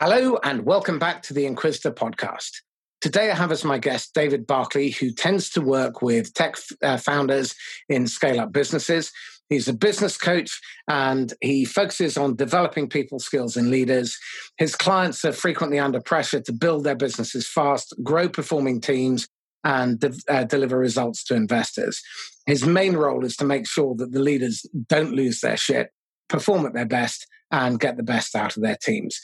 Hello, and welcome back to the Inquisitor podcast. Today, I have as my guest David Barclay, who tends to work with tech uh, founders in scale up businesses. He's a business coach and he focuses on developing people skills in leaders. His clients are frequently under pressure to build their businesses fast, grow performing teams, and de- uh, deliver results to investors. His main role is to make sure that the leaders don't lose their shit, perform at their best, and get the best out of their teams.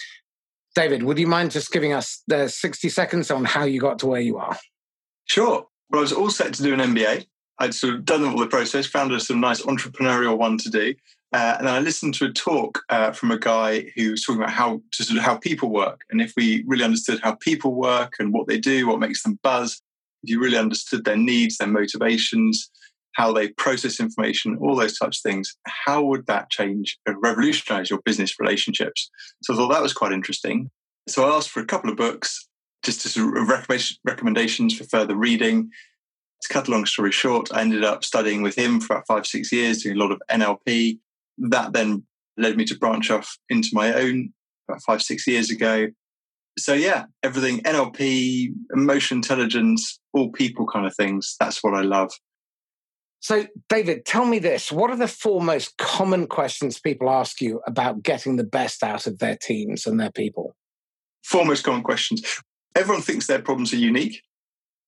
David, would you mind just giving us the 60 seconds on how you got to where you are? Sure. Well, I was all set to do an MBA. I'd sort of done all the process, found a some nice entrepreneurial one to do. Uh, and then I listened to a talk uh, from a guy who was talking about how to sort of how people work. And if we really understood how people work and what they do, what makes them buzz, if you really understood their needs, their motivations, how they process information, all those such things, how would that change and revolutionize your business relationships? So I thought that was quite interesting. So I asked for a couple of books, just as recommendations for further reading. To cut a long story short, I ended up studying with him for about five, six years, doing a lot of NLP. That then led me to branch off into my own about five, six years ago. So yeah, everything NLP, emotion intelligence, all people kind of things. That's what I love. So, David, tell me this. What are the four most common questions people ask you about getting the best out of their teams and their people? Four most common questions. Everyone thinks their problems are unique,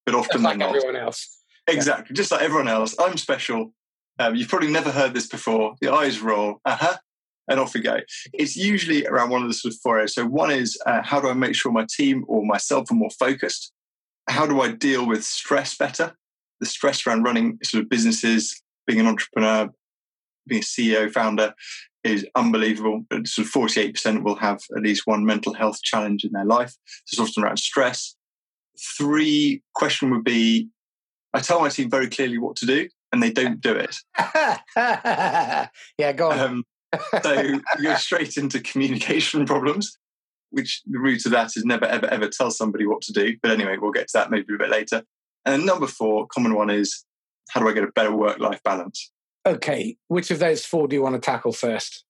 but often like they're not. everyone else. Exactly. Yeah. Just like everyone else. I'm special. Um, you've probably never heard this before. The eyes roll. Uh huh. And off we go. It's usually around one of the sort of four areas. So, one is uh, how do I make sure my team or myself are more focused? How do I deal with stress better? The stress around running sort of businesses, being an entrepreneur, being a CEO, founder is unbelievable. Sort of 48% will have at least one mental health challenge in their life. So it's often around stress. Three question would be I tell my team very clearly what to do and they don't do it. yeah, go on. Um, so you go straight into communication problems, which the root of that is never, ever, ever tell somebody what to do. But anyway, we'll get to that maybe a bit later. And number four, common one is how do I get a better work life balance? Okay. Which of those four do you want to tackle first?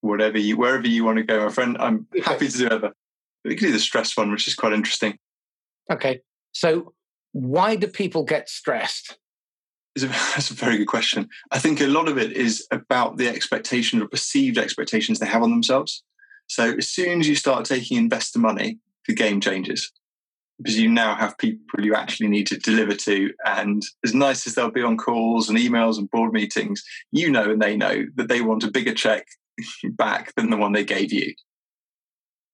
Whatever you, wherever you want to go, my friend. I'm okay. happy to do ever. We can do the stress one, which is quite interesting. Okay. So, why do people get stressed? A, that's a very good question. I think a lot of it is about the expectations or perceived expectations they have on themselves. So, as soon as you start taking investor money, the game changes because you now have people you actually need to deliver to. And as nice as they'll be on calls and emails and board meetings, you know and they know that they want a bigger check back than the one they gave you.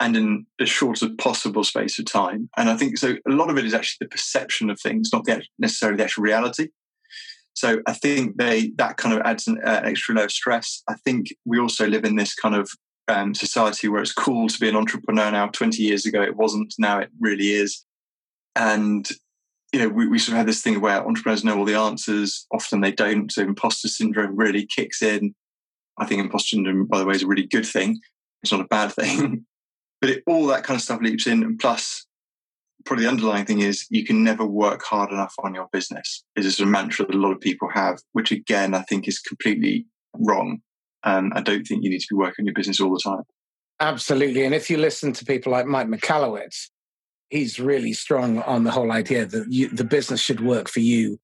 And in the shortest possible space of time. And I think so a lot of it is actually the perception of things, not necessarily the actual reality. So I think they that kind of adds an uh, extra layer of stress. I think we also live in this kind of um, society where it's cool to be an entrepreneur now. 20 years ago, it wasn't. Now it really is. And you know, we, we sort of had this thing where entrepreneurs know all the answers. Often they don't. So imposter syndrome really kicks in. I think imposter syndrome, by the way, is a really good thing. It's not a bad thing. but it, all that kind of stuff leaps in. And plus, probably the underlying thing is you can never work hard enough on your business. Is a mantra that a lot of people have, which again I think is completely wrong. Um, I don't think you need to be working on your business all the time. Absolutely. And if you listen to people like Mike Michalowicz, he's really strong on the whole idea that you, the business should work for you.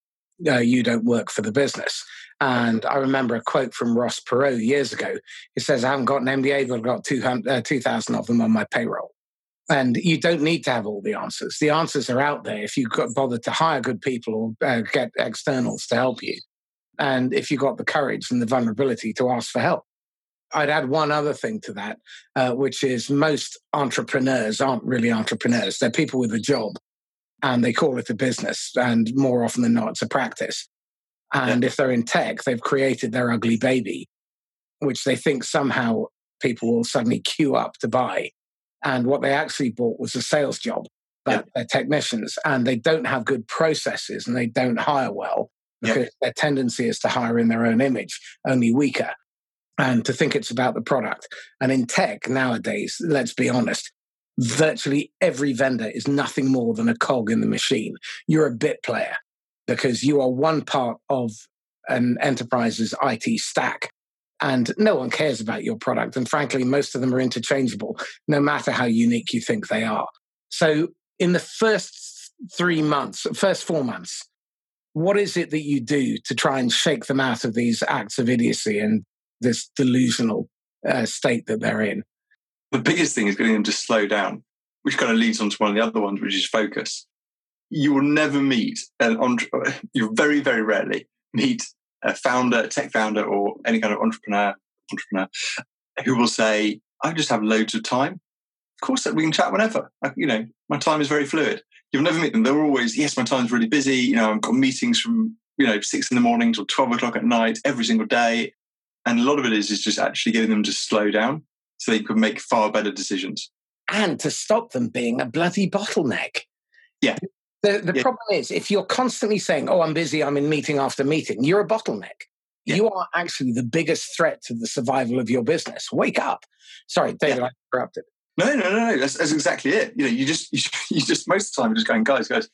Uh, you don't work for the business. And I remember a quote from Ross Perot years ago. He says, I haven't got an MBA, but I've got 2,000 uh, 2, of them on my payroll. And you don't need to have all the answers. The answers are out there if you got bothered to hire good people or uh, get externals to help you. And if you've got the courage and the vulnerability to ask for help. I'd add one other thing to that, uh, which is most entrepreneurs aren't really entrepreneurs. They're people with a job and they call it a business. And more often than not, it's a practice. And yeah. if they're in tech, they've created their ugly baby, which they think somehow people will suddenly queue up to buy. And what they actually bought was a sales job, but yeah. they're technicians and they don't have good processes and they don't hire well because yeah. their tendency is to hire in their own image, only weaker and to think it's about the product. And in tech nowadays, let's be honest, virtually every vendor is nothing more than a cog in the machine. You're a bit player because you are one part of an enterprise's IT stack. And no one cares about your product. And frankly, most of them are interchangeable, no matter how unique you think they are. So, in the first three months, first four months, what is it that you do to try and shake them out of these acts of idiocy and this delusional uh, state that they're in? The biggest thing is getting them to slow down, which kind of leads on to one of the other ones, which is focus. You will never meet an entrepreneur, you very, very rarely meet a founder, tech founder, or any kind of entrepreneur, entrepreneur who will say, I just have loads of time. Of course, we can chat whenever. I, you know, my time is very fluid. You'll never meet them. They're always, yes, my time's really busy. You know, I've got meetings from, you know, six in the morning till 12 o'clock at night every single day. And a lot of it is, is just actually getting them to slow down so they can make far better decisions. And to stop them being a bloody bottleneck. Yeah. The, the yeah. problem is, if you're constantly saying, oh, I'm busy, I'm in meeting after meeting, you're a bottleneck. Yeah. You are actually the biggest threat to the survival of your business. Wake up. Sorry, David, yeah. I interrupted. No, no, no, no. That's, that's, exactly it. You know, you just, you, you just most of the time you're just going, guys, guys.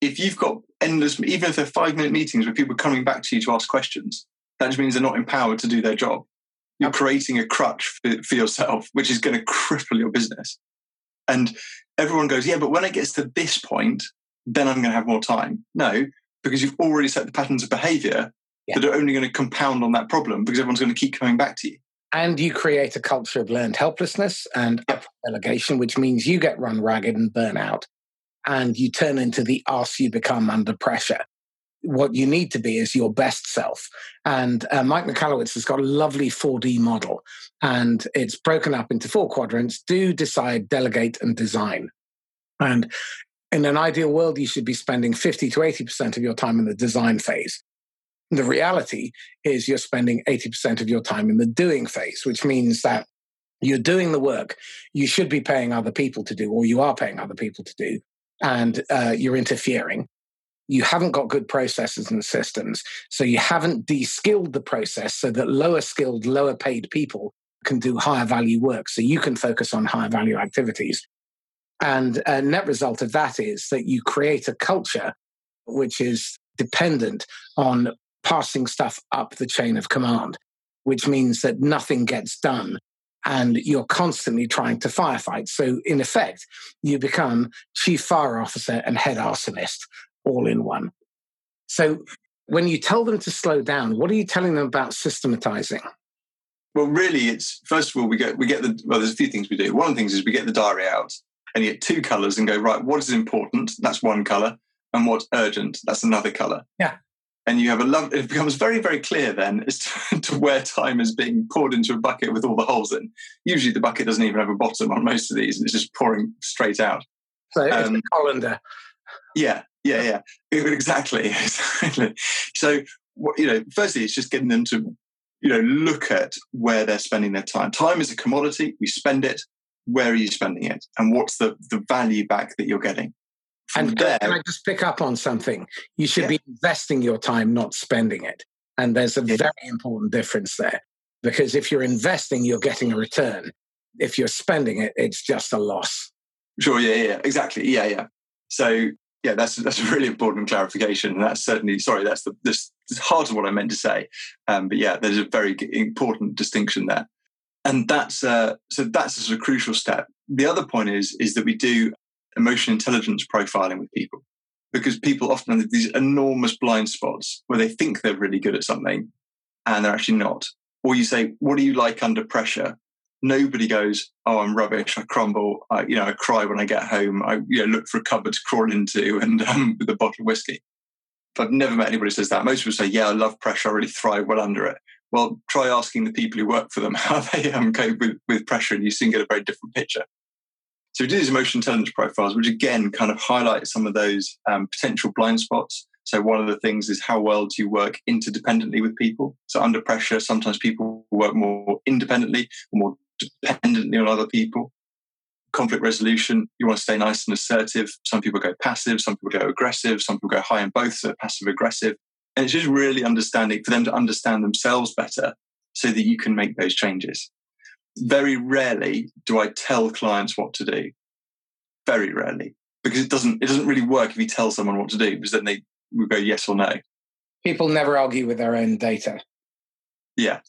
If you've got endless, even if they're five minute meetings where people are coming back to you to ask questions, that just means they're not empowered to do their job. You're creating a crutch for, for yourself, which is going to cripple your business. And everyone goes, yeah, but when it gets to this point, then I'm going to have more time. No, because you've already set the patterns of behavior yeah. that are only going to compound on that problem because everyone's going to keep coming back to you. And you create a culture of learned helplessness and yep. delegation, which means you get run ragged and burn out. And you turn into the arse you become under pressure. What you need to be is your best self. And uh, Mike Michalowicz has got a lovely 4D model, and it's broken up into four quadrants do, decide, delegate, and design. And in an ideal world, you should be spending 50 to 80% of your time in the design phase. The reality is you're spending 80% of your time in the doing phase, which means that you're doing the work you should be paying other people to do, or you are paying other people to do, and uh, you're interfering. You haven't got good processes and systems. So you haven't de skilled the process so that lower skilled, lower paid people can do higher value work. So you can focus on higher value activities. And a net result of that is that you create a culture which is dependent on passing stuff up the chain of command, which means that nothing gets done and you're constantly trying to firefight. So, in effect, you become chief fire officer and head arsonist all in one. So, when you tell them to slow down, what are you telling them about systematizing? Well, really, it's first of all we get we get the well. There's a few things we do. One of the things is we get the diary out and you get two colors and go right. What is important? That's one color, and what's urgent? That's another color. Yeah. And you have a love. It becomes very, very clear then as to, to where time is being poured into a bucket with all the holes in. Usually, the bucket doesn't even have a bottom on most of these, and it's just pouring straight out. So it's um, a colander. Yeah, yeah, yeah. Exactly, exactly. So, you know, firstly, it's just getting them to you know, look at where they're spending their time. Time is a commodity. We spend it. Where are you spending it? And what's the, the value back that you're getting? From and there, can I just pick up on something? You should yeah. be investing your time, not spending it. And there's a yeah. very important difference there. Because if you're investing, you're getting a return. If you're spending it, it's just a loss. Sure, yeah, yeah, exactly. Yeah, yeah. So yeah, that's that's a really important clarification, and that's certainly sorry, that's the this heart of what I meant to say. Um, but yeah, there's a very important distinction there, and that's uh, so that's a sort of crucial step. The other point is is that we do emotion intelligence profiling with people because people often have these enormous blind spots where they think they're really good at something and they're actually not. Or you say, "What do you like under pressure?" Nobody goes, "Oh, I'm rubbish. I crumble. I, you know, I cry when I get home. I, you know, look for a cupboard to crawl into, and um, with a bottle of whiskey." But I've never met anybody who says that. Most people say, "Yeah, I love pressure. I really thrive well under it." Well, try asking the people who work for them how they um, cope with, with pressure, and you soon get a very different picture. So we do these emotion intelligence profiles, which again kind of highlight some of those um, potential blind spots. So one of the things is how well do you work interdependently with people? So under pressure, sometimes people work more independently or more dependently on other people. Conflict resolution, you want to stay nice and assertive. Some people go passive, some people go aggressive, some people go high in both, so passive aggressive. And it's just really understanding for them to understand themselves better so that you can make those changes. Very rarely do I tell clients what to do. Very rarely. Because it doesn't it doesn't really work if you tell someone what to do, because then they will go yes or no. People never argue with their own data. Yeah,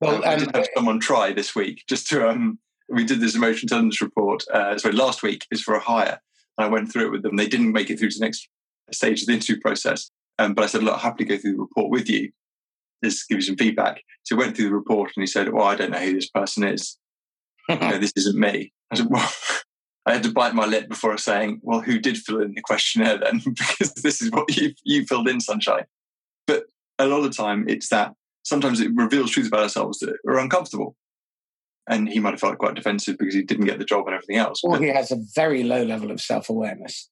Well, I, I did have someone try this week just to um, we did this emotion intelligence report. Uh, sorry, last week is for a hire. and I went through it with them. They didn't make it through to the next stage of the interview process. Um, but I said, look, I'll happily go through the report with you. Just give you some feedback. So he went through the report and he said, well, I don't know who this person is. you know, this isn't me. I said, well, I had to bite my lip before saying, well, who did fill in the questionnaire then? because this is what you, you filled in, Sunshine. But a lot of the time, it's that sometimes it reveals truths about ourselves that are uncomfortable. And he might have felt quite defensive because he didn't get the job and everything else. Or he has a very low level of self awareness.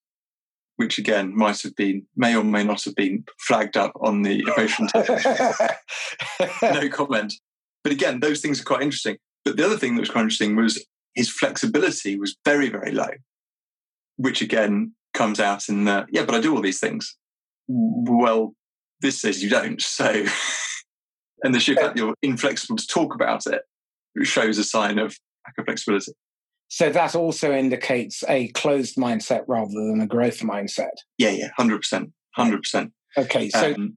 Which again might have been, may or may not have been flagged up on the emotion no comment. But again, those things are quite interesting. But the other thing that was quite interesting was his flexibility was very, very low, which again comes out in the, yeah, but I do all these things. Well, this says you don't. So, and the fact you're inflexible to talk about it shows a sign of lack of flexibility. So that also indicates a closed mindset rather than a growth mindset. Yeah, yeah, hundred percent, hundred percent. Okay, so um,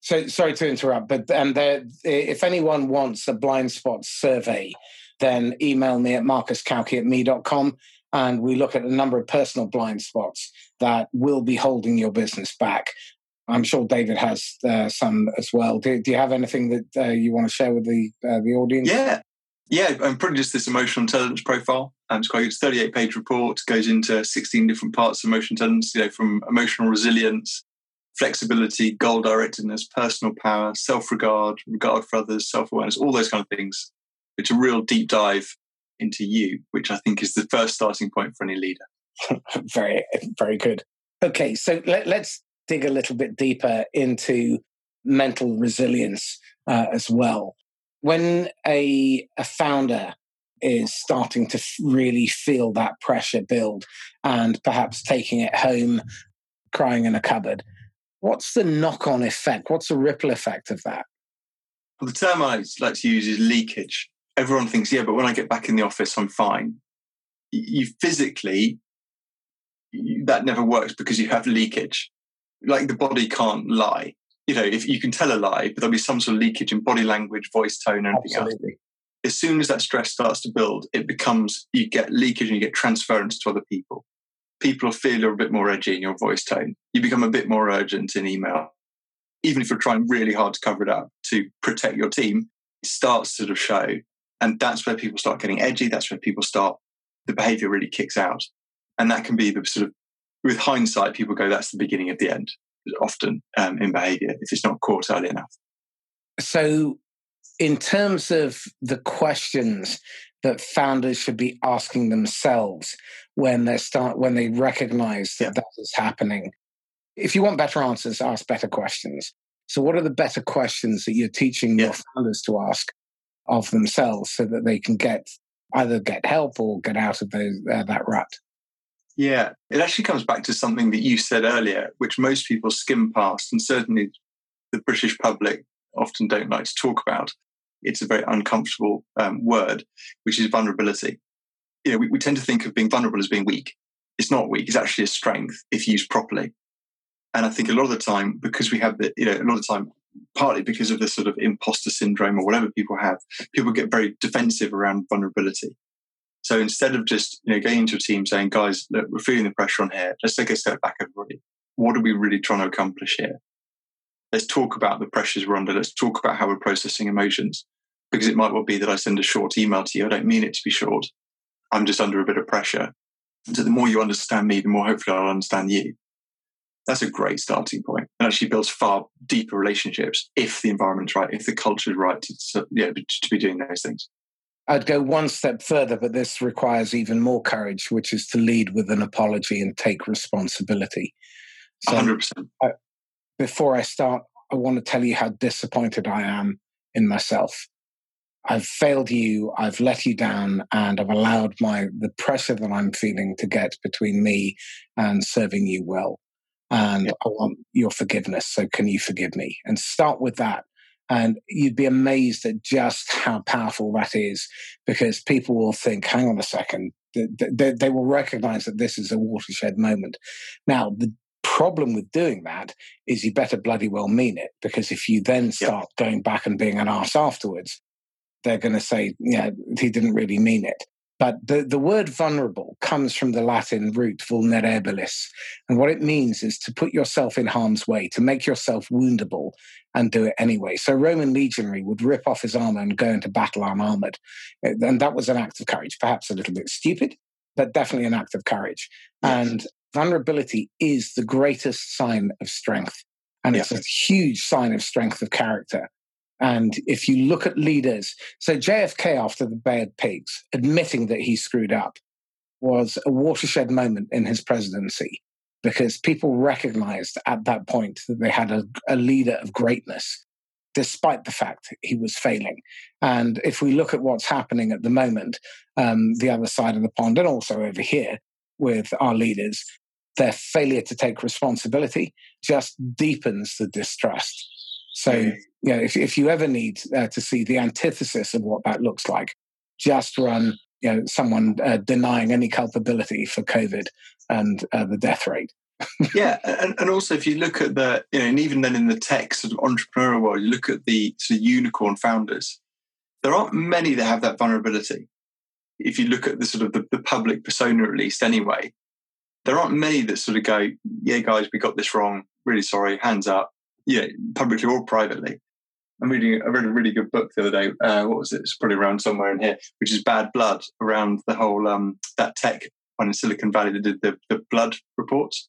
so sorry to interrupt, but and there, if anyone wants a blind spot survey, then email me at marcuscauchi at me.com and we look at a number of personal blind spots that will be holding your business back. I'm sure David has uh, some as well. Do, do, you have anything that uh, you want to share with the uh, the audience? Yeah, yeah. I'm pretty just this emotional intelligence profile. Um, it's quite it's 38 page report. Goes into 16 different parts of emotional intelligence. You know, from emotional resilience, flexibility, goal directedness, personal power, self regard, regard for others, self awareness, all those kind of things. It's a real deep dive into you, which I think is the first starting point for any leader. very, very good. Okay, so let, us dig a little bit deeper into mental resilience uh, as well. When a, a founder is starting to really feel that pressure build and perhaps taking it home, crying in a cupboard, what's the knock on effect? What's the ripple effect of that? Well, the term I like to use is leakage. Everyone thinks, yeah, but when I get back in the office, I'm fine. You physically, that never works because you have leakage like the body can't lie. You know, if you can tell a lie, but there'll be some sort of leakage in body language, voice tone, and everything Absolutely. else. As soon as that stress starts to build, it becomes you get leakage and you get transference to other people. People feel you're a bit more edgy in your voice tone. You become a bit more urgent in email. Even if you're trying really hard to cover it up to protect your team, it starts to sort of show. And that's where people start getting edgy. That's where people start, the behavior really kicks out. And that can be the sort of with hindsight, people go, that's the beginning of the end, often um, in behavior, if it's not caught early enough. So, in terms of the questions that founders should be asking themselves when they start when they recognize that yeah. that is happening if you want better answers ask better questions so what are the better questions that you're teaching yeah. your founders to ask of themselves so that they can get either get help or get out of those, uh, that rut yeah, it actually comes back to something that you said earlier, which most people skim past, and certainly the British public often don't like to talk about. It's a very uncomfortable um, word, which is vulnerability. You know, we, we tend to think of being vulnerable as being weak. It's not weak; it's actually a strength if used properly. And I think a lot of the time, because we have the, you know, a lot of time, partly because of the sort of imposter syndrome or whatever people have, people get very defensive around vulnerability. So instead of just you know going into a team saying, guys, look, we're feeling the pressure on here. Let's take a step back, everybody. What are we really trying to accomplish here? Let's talk about the pressures we're under. Let's talk about how we're processing emotions. Because it might well be that I send a short email to you. I don't mean it to be short. I'm just under a bit of pressure. So the more you understand me, the more hopefully I'll understand you. That's a great starting point. And actually builds far deeper relationships if the environment's right, if the culture's right to, yeah, to be doing those things. I'd go one step further, but this requires even more courage, which is to lead with an apology and take responsibility. So 100%. I, before I start, I want to tell you how disappointed I am in myself. I've failed you, I've let you down, and I've allowed my the pressure that I'm feeling to get between me and serving you well. And yeah. I want your forgiveness. So can you forgive me? And start with that and you'd be amazed at just how powerful that is because people will think, hang on a second, they, they, will recognize that this is a watershed moment. Now, the problem with doing that is you better bloody well mean it because if you then start going back and being an ass afterwards, they're going to say, yeah, he didn't really mean it. But the, the word vulnerable comes from the Latin root vulnerabilis. And what it means is to put yourself in harm's way, to make yourself woundable and do it anyway. So Roman legionary would rip off his armor and go into battle unarmored. And that was an act of courage, perhaps a little bit stupid, but definitely an act of courage. Yes. And vulnerability is the greatest sign of strength. And it's a huge sign of strength of character. And if you look at leaders, so JFK after the Bay of Pigs, admitting that he screwed up was a watershed moment in his presidency because people recognized at that point that they had a, a leader of greatness, despite the fact he was failing. And if we look at what's happening at the moment, um, the other side of the pond, and also over here with our leaders, their failure to take responsibility just deepens the distrust. So, you know, if, if you ever need uh, to see the antithesis of what that looks like, just run, you know, someone uh, denying any culpability for COVID and uh, the death rate. yeah, and, and also if you look at the, you know, and even then in the tech sort of entrepreneurial world, you look at the sort of unicorn founders. There aren't many that have that vulnerability. If you look at the sort of the, the public persona, at least anyway, there aren't many that sort of go, "Yeah, guys, we got this wrong. Really sorry. Hands up." Yeah, publicly or privately. I'm reading. I read a really good book the other day. Uh, what was it? It's probably around somewhere in here, which is Bad Blood, around the whole um, that tech one in Silicon Valley that did the, the blood reports.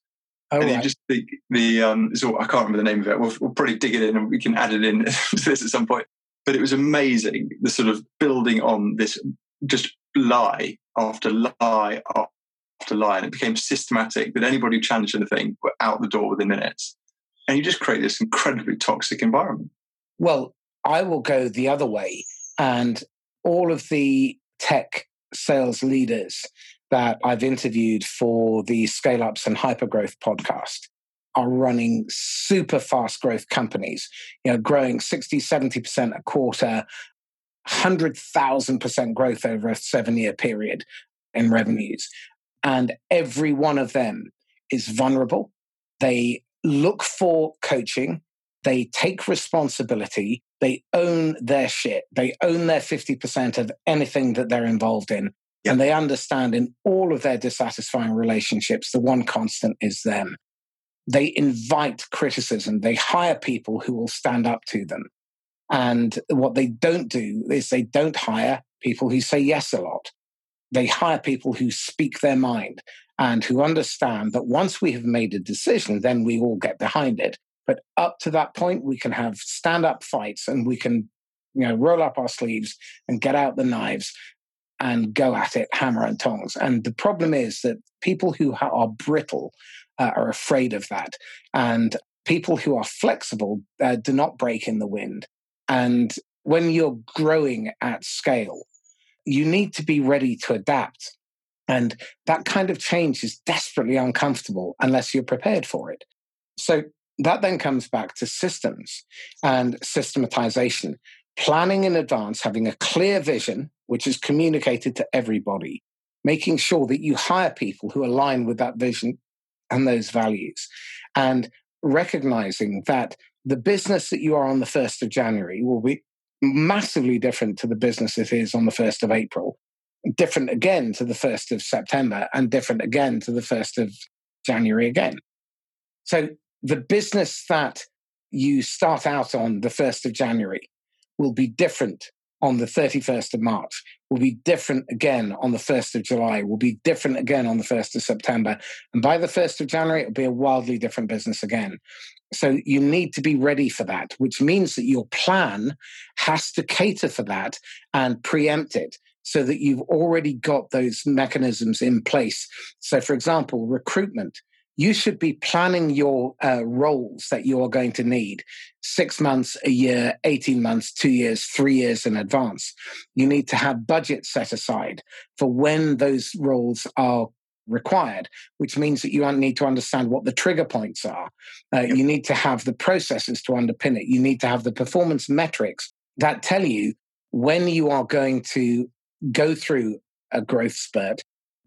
Oh, and right. you just think the um, I can't remember the name of it. We'll, we'll probably dig it in and we can add it in to this at some point. But it was amazing the sort of building on this just lie after lie after lie, and it became systematic that anybody who challenged anything were out the door within minutes and you just create this incredibly toxic environment. Well, I will go the other way, and all of the tech sales leaders that I've interviewed for the Scale Ups and Hypergrowth podcast are running super fast growth companies, you know, growing 60, 70% a quarter, 100,000% growth over a seven year period in revenues. And every one of them is vulnerable. They look for coaching, they take responsibility, they own their shit, they own their 50% of anything that they're involved in. Yep. And they understand in all of their dissatisfying relationships, the one constant is them. They invite criticism, they hire people who will stand up to them. And what they don't do is they don't hire people who say yes a lot. They hire people who speak their mind and who understand that once we have made a decision, then we all get behind it. But up to that point, we can have stand up fights and we can, you know, roll up our sleeves and get out the knives and go at it hammer and tongs. And the problem is that people who are brittle uh, are afraid of that. And people who are flexible uh, do not break in the wind. And when you're growing at scale, you need to be ready to adapt and that kind of change is desperately uncomfortable unless you're prepared for it. So that then comes back to systems and systematization, planning in advance, having a clear vision, which is communicated to everybody, making sure that you hire people who align with that vision and those values, and recognizing that the business that you are on the 1st of January will be massively different to the business it is on the 1st of April different again to the 1st of September and different again to the 1st of January again. So the business that you start out on the 1st of January will be different on the 31st of March, will be different again on the 1st of July, will be different again on the 1st of September. And by the 1st of January, it'll be a wildly different business again. So you need to be ready for that, which means that your plan has to cater for that and preempt it so that you've already got those mechanisms in place. So, for example, recruitment. You should be planning your uh, roles that you are going to need six months, a year, 18 months, two years, three years in advance. You need to have budget set aside for when those roles are required, which means that you need to understand what the trigger points are. Uh, yep. You need to have the processes to underpin it. You need to have the performance metrics that tell you when you are going to go through a growth spurt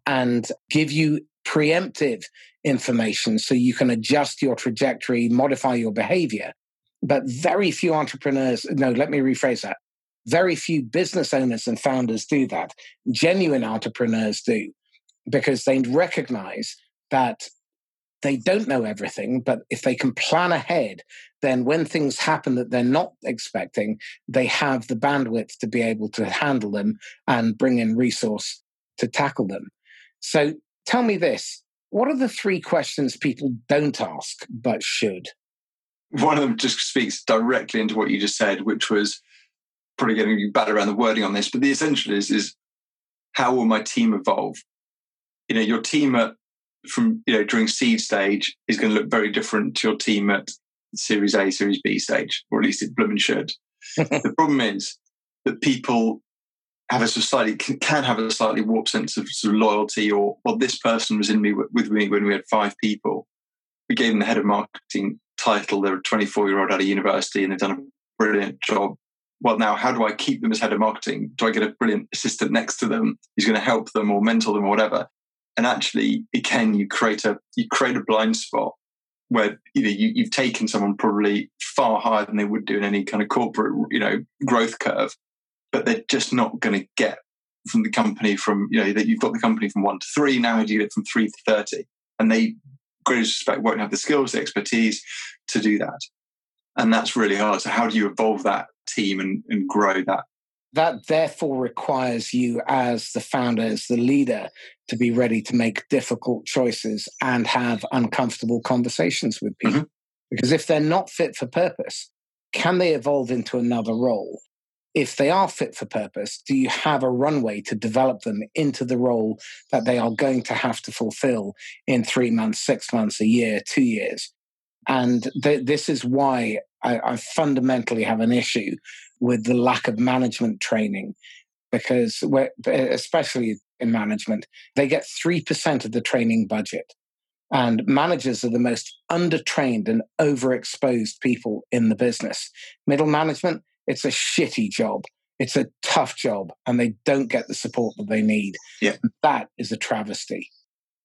and give you preemptive information so you can adjust your trajectory, modify your behavior. But very few entrepreneurs, no, let me rephrase that. Very few business owners and founders do that. Genuine entrepreneurs do because they recognize that they don't know everything, but if they can plan ahead, then when things happen that they're not expecting, they have the bandwidth to be able to handle them and bring in resource to tackle them. So tell me this what are the three questions people don't ask but should? One of them just speaks directly into what you just said, which was probably getting you bad around the wording on this, but the essential is, is how will my team evolve? You know, your team at from you know during seed stage is going to look very different to your team at Series A, Series B stage, or at least it blooming should. the problem is that people have a slightly can have a slightly warped sense of sort of loyalty, or well, this person was in me with me when we had five people. We gave them the head of marketing title. They're a 24 year old out of university, and they've done a brilliant job. Well, now how do I keep them as head of marketing? Do I get a brilliant assistant next to them who's going to help them or mentor them or whatever? And actually, again, you create a you create a blind spot where you know you, you've taken someone probably far higher than they would do in any kind of corporate you know growth curve but they're just not going to get from the company from you know that you've got the company from one to three now you get it from three to 30 and they greatly suspect won't have the skills the expertise to do that. And that's really hard. So how do you evolve that team and, and grow that that therefore requires you as the founder as the leader to be ready to make difficult choices and have uncomfortable conversations with people mm-hmm. because if they're not fit for purpose can they evolve into another role if they are fit for purpose, do you have a runway to develop them into the role that they are going to have to fulfill in three months, six months, a year, two years? And th- this is why I, I fundamentally have an issue with the lack of management training, because especially in management, they get 3% of the training budget. And managers are the most undertrained and overexposed people in the business. Middle management, it's a shitty job. It's a tough job, and they don't get the support that they need. Yeah. That is a travesty.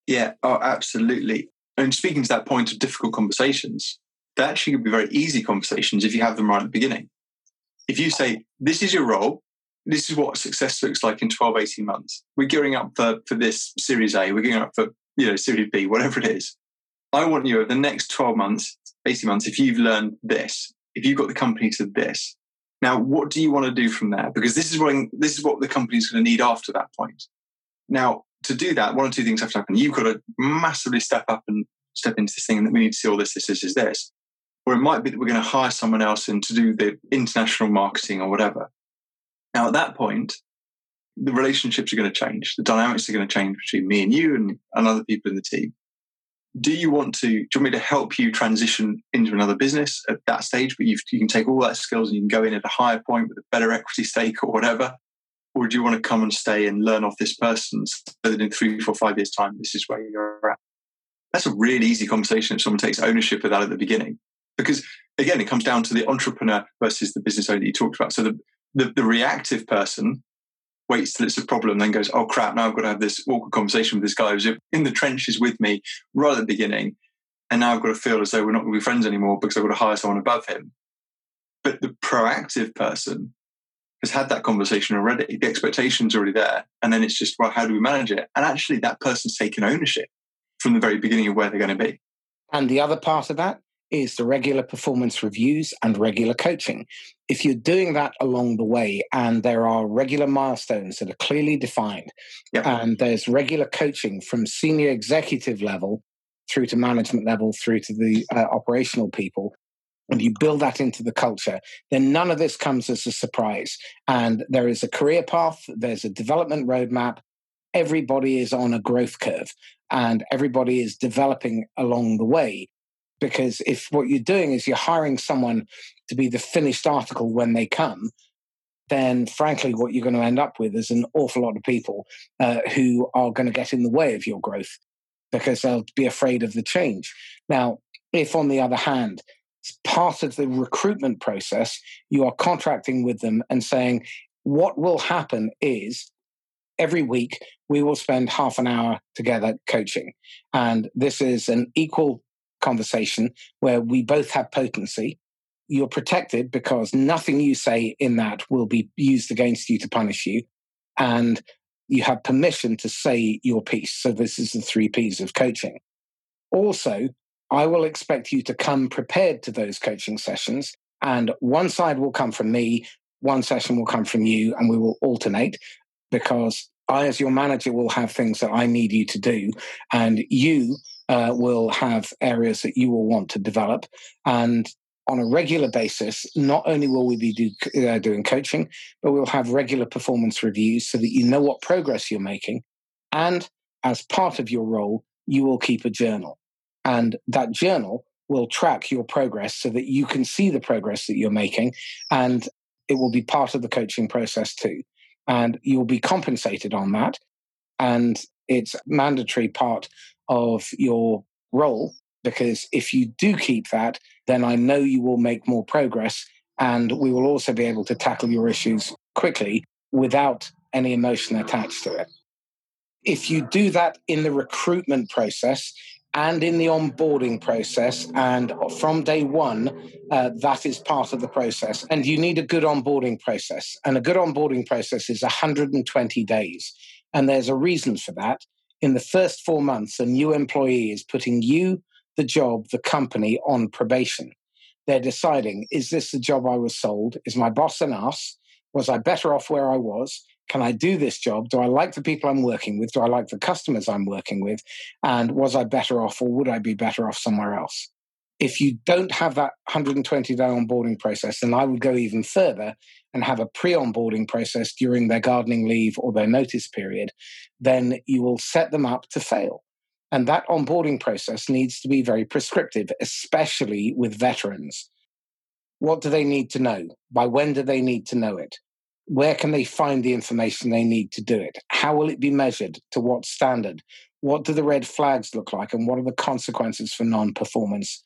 Yeah, oh, absolutely. And speaking to that point of difficult conversations, they actually could be very easy conversations if you have them right at the beginning. If you say, This is your role, this is what success looks like in 12, 18 months. We're gearing up for, for this Series A, we're gearing up for you know, Series B, whatever it is. I want you over the next 12 months, 18 months, if you've learned this, if you've got the company to this, now, what do you want to do from there? Because this is what this is what the company's going to need after that point. Now, to do that, one or two things have to happen. You've got to massively step up and step into this thing that we need to see all this, this, this, is this. Or it might be that we're going to hire someone else in to do the international marketing or whatever. Now, at that point, the relationships are going to change. The dynamics are going to change between me and you and, and other people in the team do you want to do you want me to help you transition into another business at that stage but you can take all that skills and you can go in at a higher point with a better equity stake or whatever or do you want to come and stay and learn off this person so that in three four five years time this is where you're at that's a really easy conversation if someone takes ownership of that at the beginning because again it comes down to the entrepreneur versus the business owner you talked about so the, the, the reactive person waits till it's a problem, then goes, oh crap, now I've got to have this awkward conversation with this guy who's in the trenches with me right at the beginning. And now I've got to feel as though we're not going to be friends anymore because I've got to hire someone above him. But the proactive person has had that conversation already. The expectation's already there. And then it's just, well, how do we manage it? And actually, that person's taken ownership from the very beginning of where they're going to be. And the other part of that is the regular performance reviews and regular coaching. If you're doing that along the way and there are regular milestones that are clearly defined, yep. and there's regular coaching from senior executive level through to management level through to the uh, operational people, and you build that into the culture, then none of this comes as a surprise. And there is a career path, there's a development roadmap. Everybody is on a growth curve and everybody is developing along the way because if what you're doing is you're hiring someone to be the finished article when they come, then frankly, what you're going to end up with is an awful lot of people uh, who are going to get in the way of your growth because they'll be afraid of the change. Now, if on the other hand, it's part of the recruitment process, you are contracting with them and saying, what will happen is every week we will spend half an hour together coaching. And this is an equal conversation where we both have potency you're protected because nothing you say in that will be used against you to punish you. And you have permission to say your piece. So, this is the three P's of coaching. Also, I will expect you to come prepared to those coaching sessions. And one side will come from me, one session will come from you, and we will alternate because I, as your manager, will have things that I need you to do, and you uh, will have areas that you will want to develop. And on a regular basis, not only will we be do, uh, doing coaching, but we'll have regular performance reviews so that you know what progress you're making. And as part of your role, you will keep a journal. And that journal will track your progress so that you can see the progress that you're making. And it will be part of the coaching process too. And you'll be compensated on that. And it's mandatory part of your role because if you do keep that, then I know you will make more progress and we will also be able to tackle your issues quickly without any emotion attached to it. If you do that in the recruitment process and in the onboarding process, and from day one, uh, that is part of the process. And you need a good onboarding process. And a good onboarding process is 120 days. And there's a reason for that. In the first four months, a new employee is putting you the job, the company on probation. They're deciding is this the job I was sold? Is my boss an ass? Was I better off where I was? Can I do this job? Do I like the people I'm working with? Do I like the customers I'm working with? And was I better off or would I be better off somewhere else? If you don't have that 120 day onboarding process, then I would go even further and have a pre onboarding process during their gardening leave or their notice period, then you will set them up to fail. And that onboarding process needs to be very prescriptive, especially with veterans. What do they need to know? By when do they need to know it? Where can they find the information they need to do it? How will it be measured? To what standard? What do the red flags look like? And what are the consequences for non performance?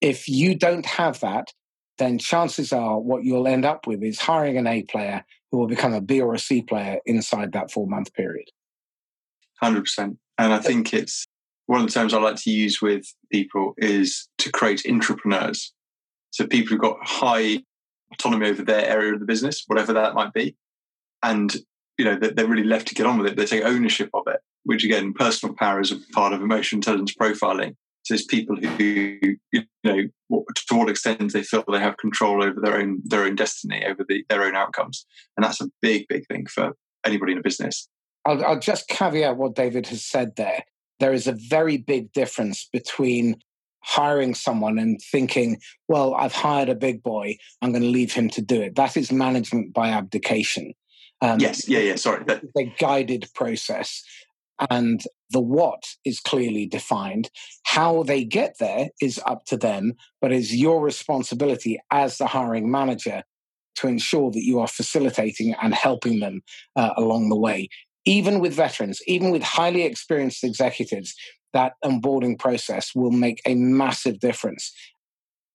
If you don't have that, then chances are what you'll end up with is hiring an A player who will become a B or a C player inside that four month period. 100%. And I think it's one of the terms I like to use with people is to create entrepreneurs. So people who've got high autonomy over their area of the business, whatever that might be. And, you know, they're really left to get on with it. They take ownership of it, which again, personal power is a part of emotional intelligence profiling. So it's people who, you know, to what extent they feel they have control over their own their own destiny, over the, their own outcomes, and that's a big, big thing for anybody in a business. I'll, I'll just caveat what David has said there there is a very big difference between hiring someone and thinking, well, I've hired a big boy, I'm going to leave him to do it. That is management by abdication. Um, yes, yeah, yeah, sorry. That... It's a guided process. And the what is clearly defined. How they get there is up to them, but is your responsibility as the hiring manager to ensure that you are facilitating and helping them uh, along the way even with veterans, even with highly experienced executives, that onboarding process will make a massive difference.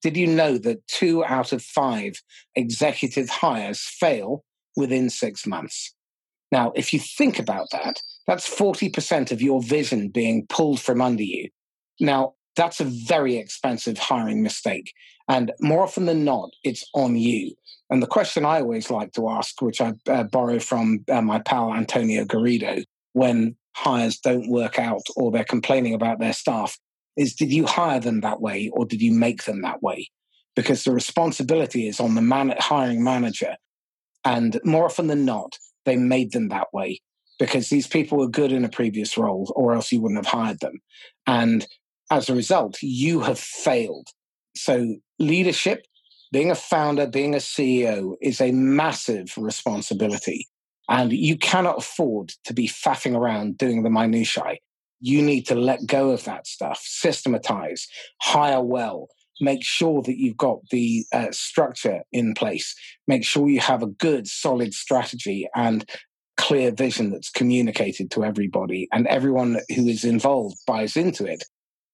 Did you know that two out of five executive hires fail within six months? Now, if you think about that, that's 40% of your vision being pulled from under you. Now, that's a very expensive hiring mistake. And more often than not, it's on you. And the question I always like to ask, which I uh, borrow from uh, my pal Antonio Garrido, when hires don't work out or they're complaining about their staff, is did you hire them that way or did you make them that way? Because the responsibility is on the man- hiring manager. And more often than not, they made them that way because these people were good in a previous role or else you wouldn't have hired them. And as a result, you have failed. So leadership being a founder, being a CEO is a massive responsibility. And you cannot afford to be faffing around doing the minutiae. You need to let go of that stuff, systematize, hire well, make sure that you've got the uh, structure in place, make sure you have a good, solid strategy and clear vision that's communicated to everybody, and everyone who is involved buys into it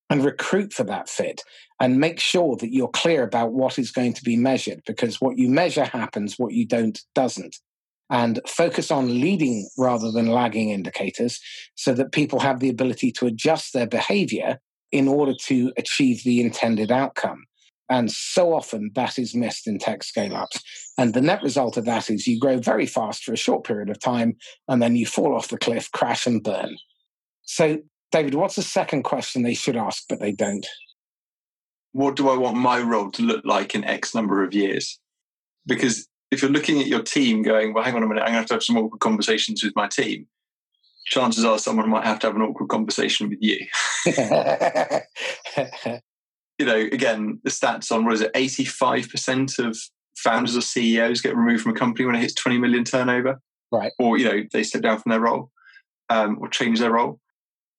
and recruit for that fit and make sure that you're clear about what is going to be measured because what you measure happens, what you don't doesn't. And focus on leading rather than lagging indicators so that people have the ability to adjust their behavior in order to achieve the intended outcome. And so often that is missed in tech scale ups. And the net result of that is you grow very fast for a short period of time and then you fall off the cliff, crash and burn. So, David, what's the second question they should ask, but they don't? What do I want my role to look like in X number of years? Because if you're looking at your team going, well, hang on a minute, I'm going to have to have some awkward conversations with my team, chances are someone might have to have an awkward conversation with you. you know, again, the stats on what is it, 85% of founders or CEOs get removed from a company when it hits 20 million turnover. Right. Or, you know, they step down from their role um, or change their role.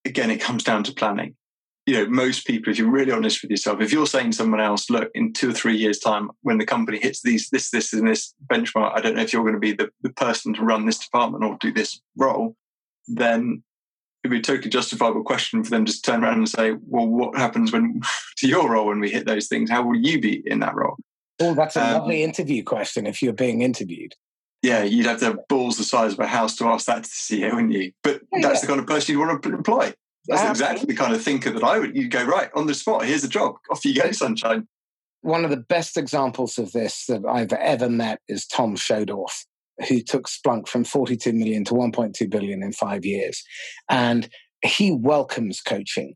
Again, it comes down to planning. You know, most people, if you're really honest with yourself, if you're saying to someone else, look, in two or three years' time, when the company hits these, this, this, and this benchmark, I don't know if you're going to be the, the person to run this department or do this role, then it'd be a totally justifiable question for them to turn around and say, well, what happens when to your role when we hit those things? How will you be in that role? Oh, that's a um, lovely interview question if you're being interviewed. Yeah, you'd have to have balls the size of a house to ask that to the CEO, wouldn't you? But yeah, that's yeah. the kind of person you want to employ. That's exactly the kind of thinker that I would. You go right on the spot. Here's a job. Off you go, sunshine. One of the best examples of this that I've ever met is Tom Schodorf who took Splunk from 42 million to 1.2 billion in five years. And he welcomes coaching.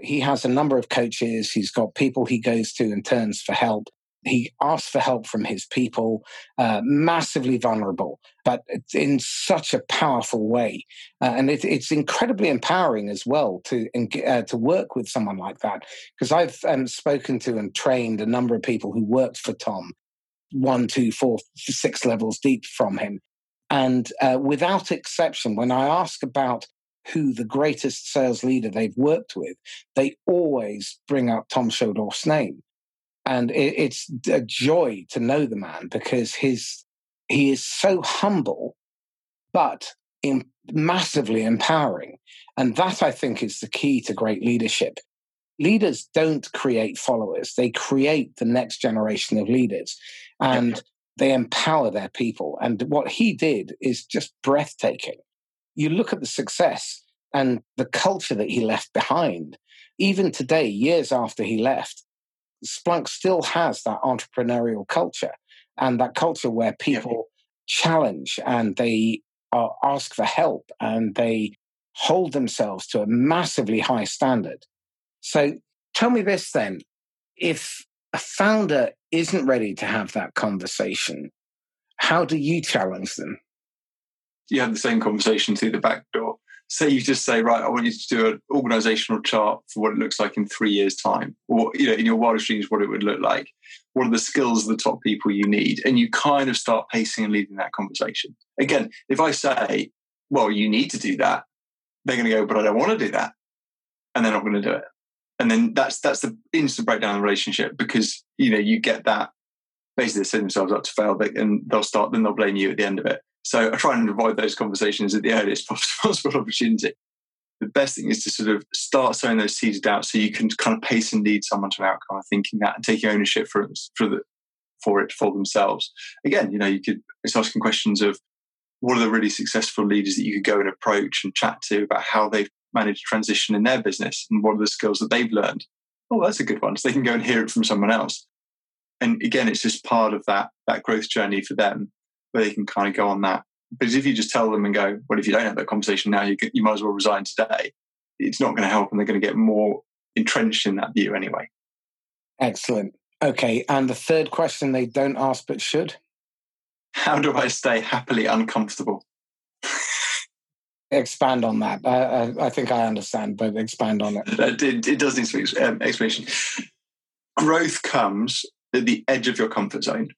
He has a number of coaches. He's got people he goes to and turns for help. He asked for help from his people, uh, massively vulnerable, but in such a powerful way. Uh, and it, it's incredibly empowering as well to uh, to work with someone like that. Because I've um, spoken to and trained a number of people who worked for Tom one, two, four, six levels deep from him. And uh, without exception, when I ask about who the greatest sales leader they've worked with, they always bring up Tom Schodorf's name. And it, it's a joy to know the man because his he is so humble, but in, massively empowering. And that I think is the key to great leadership leaders don't create followers, they create the next generation of leaders and they empower their people. And what he did is just breathtaking. You look at the success and the culture that he left behind. Even today, years after he left, Splunk still has that entrepreneurial culture and that culture where people challenge and they uh, ask for help and they hold themselves to a massively high standard. So tell me this then if a founder isn't ready to have that conversation, how do you challenge them? You have the same conversation through the back door. Say you just say, right, I want you to do an organizational chart for what it looks like in three years' time, or you know, in your wildest dreams, what it would look like. What are the skills of the top people you need? And you kind of start pacing and leading that conversation. Again, if I say, well, you need to do that, they're going to go, but I don't want to do that. And they're not going to do it and then that's that's the instant breakdown of the relationship because you know you get that basically they set themselves up to fail and they'll start then they'll blame you at the end of it so i try and avoid those conversations at the earliest possible opportunity the best thing is to sort of start sowing those seeds doubt so you can kind of pace and lead someone to an outcome of thinking that and taking ownership for, for, the, for it for themselves again you know you could it's asking questions of what are the really successful leaders that you could go and approach and chat to about how they've manage transition in their business and what are the skills that they've learned. Oh, that's a good one. So they can go and hear it from someone else. And again, it's just part of that that growth journey for them where they can kind of go on that. Because if you just tell them and go, well, if you don't have that conversation now, you, you might as well resign today. It's not going to help, and they're going to get more entrenched in that view anyway. Excellent. Okay, and the third question they don't ask but should. How do I stay happily uncomfortable? expand on that. I, I, think I understand, but expand on it. It, it does need some um, explanation. Growth comes at the edge of your comfort zone.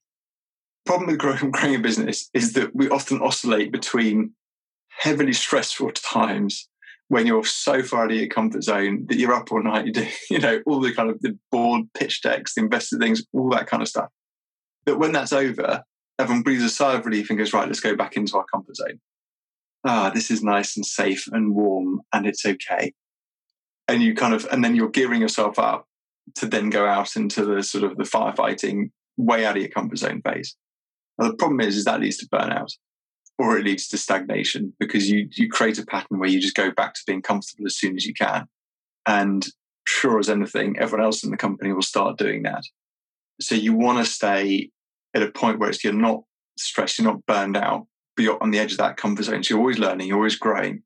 Problem with growing, growing a business is that we often oscillate between heavily stressful times when you're so far out of your comfort zone that you're up all night, you do, you know, all the kind of the board pitch decks, the investor things, all that kind of stuff. But when that's over, everyone breathes a sigh of relief and goes, right, let's go back into our comfort zone ah, this is nice and safe and warm and it's okay. And you kind of, and then you're gearing yourself up to then go out into the sort of the firefighting way out of your comfort zone phase. The problem is, is that leads to burnout or it leads to stagnation because you, you create a pattern where you just go back to being comfortable as soon as you can. And sure as anything, everyone else in the company will start doing that. So you want to stay at a point where it's, you're not stressed, you're not burned out, but you're on the edge of that comfort zone. So you're always learning, you're always growing,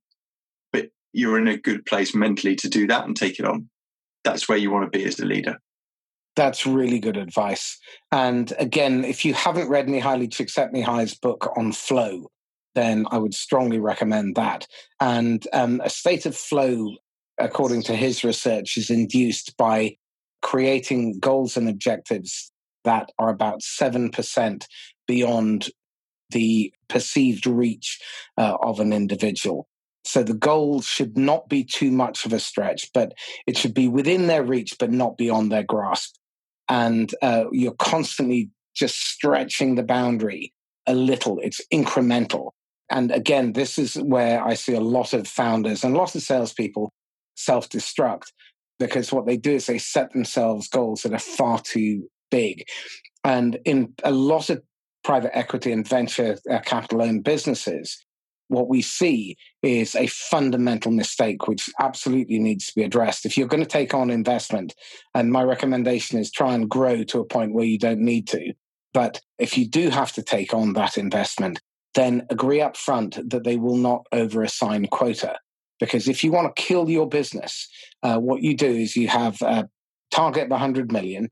but you're in a good place mentally to do that and take it on. That's where you want to be as a leader. That's really good advice. And again, if you haven't read Mihaly Csikszentmihalyi's book on flow, then I would strongly recommend that. And um, a state of flow, according to his research, is induced by creating goals and objectives that are about 7% beyond the perceived reach uh, of an individual. So the goal should not be too much of a stretch, but it should be within their reach, but not beyond their grasp. And uh, you're constantly just stretching the boundary a little. It's incremental. And again, this is where I see a lot of founders and a lot of salespeople self destruct because what they do is they set themselves goals that are far too big. And in a lot of private equity and venture uh, capital owned businesses, what we see is a fundamental mistake which absolutely needs to be addressed. If you're going to take on investment, and my recommendation is try and grow to a point where you don't need to. But if you do have to take on that investment, then agree up front that they will not over assign quota. Because if you want to kill your business, uh, what you do is you have a target of 100 million,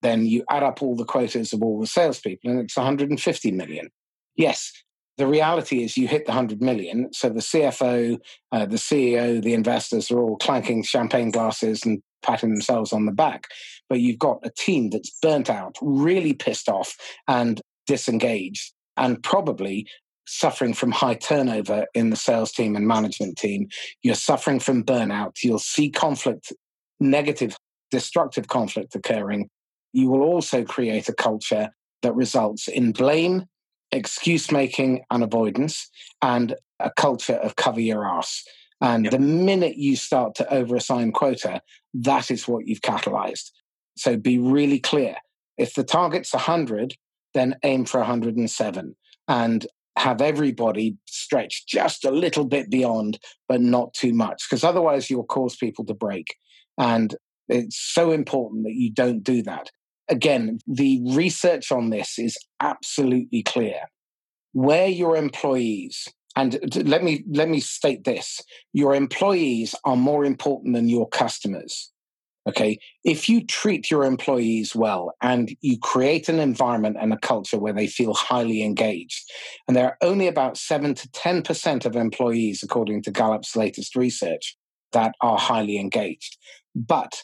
then you add up all the quotas of all the salespeople, and it's 150 million. Yes, the reality is you hit the 100 million. So the CFO, uh, the CEO, the investors are all clanking champagne glasses and patting themselves on the back. But you've got a team that's burnt out, really pissed off, and disengaged and probably suffering from high turnover in the sales team and management team. You're suffering from burnout. You'll see conflict, negative, destructive conflict occurring. You will also create a culture that results in blame, excuse making, and avoidance, and a culture of cover your ass. And yep. the minute you start to overassign quota, that is what you've catalyzed. So be really clear. If the target's 100, then aim for 107 and have everybody stretch just a little bit beyond, but not too much, because otherwise you'll cause people to break. And it's so important that you don't do that. Again, the research on this is absolutely clear. Where your employees, and let me let me state this, your employees are more important than your customers. Okay. If you treat your employees well and you create an environment and a culture where they feel highly engaged, and there are only about 7 to 10% of employees, according to Gallup's latest research, that are highly engaged. But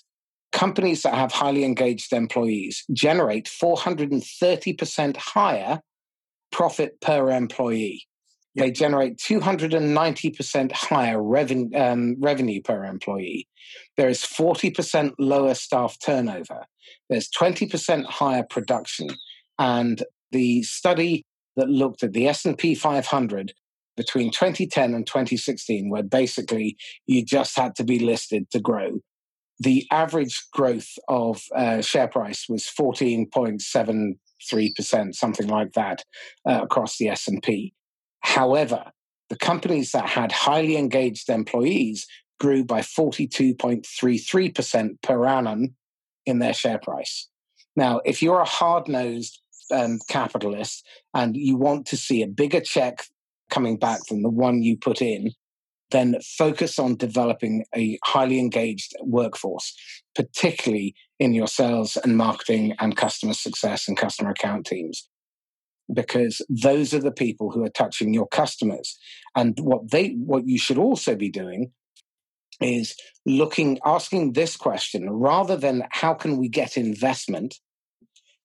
companies that have highly engaged employees generate 430% higher profit per employee they generate 290% higher reven- um, revenue per employee. There is 40% lower staff turnover. There's 20% higher production. And the study that looked at the S&P 500 between 2010 and 2016, where basically you just had to be listed to grow, the average growth of uh, share price was 14.73%, something like that, uh, across the S&P. However, the companies that had highly engaged employees grew by 42.33% per annum in their share price. Now, if you're a hard nosed um, capitalist and you want to see a bigger check coming back than the one you put in, then focus on developing a highly engaged workforce, particularly in your sales and marketing and customer success and customer account teams because those are the people who are touching your customers. And what they what you should also be doing is looking asking this question rather than how can we get investment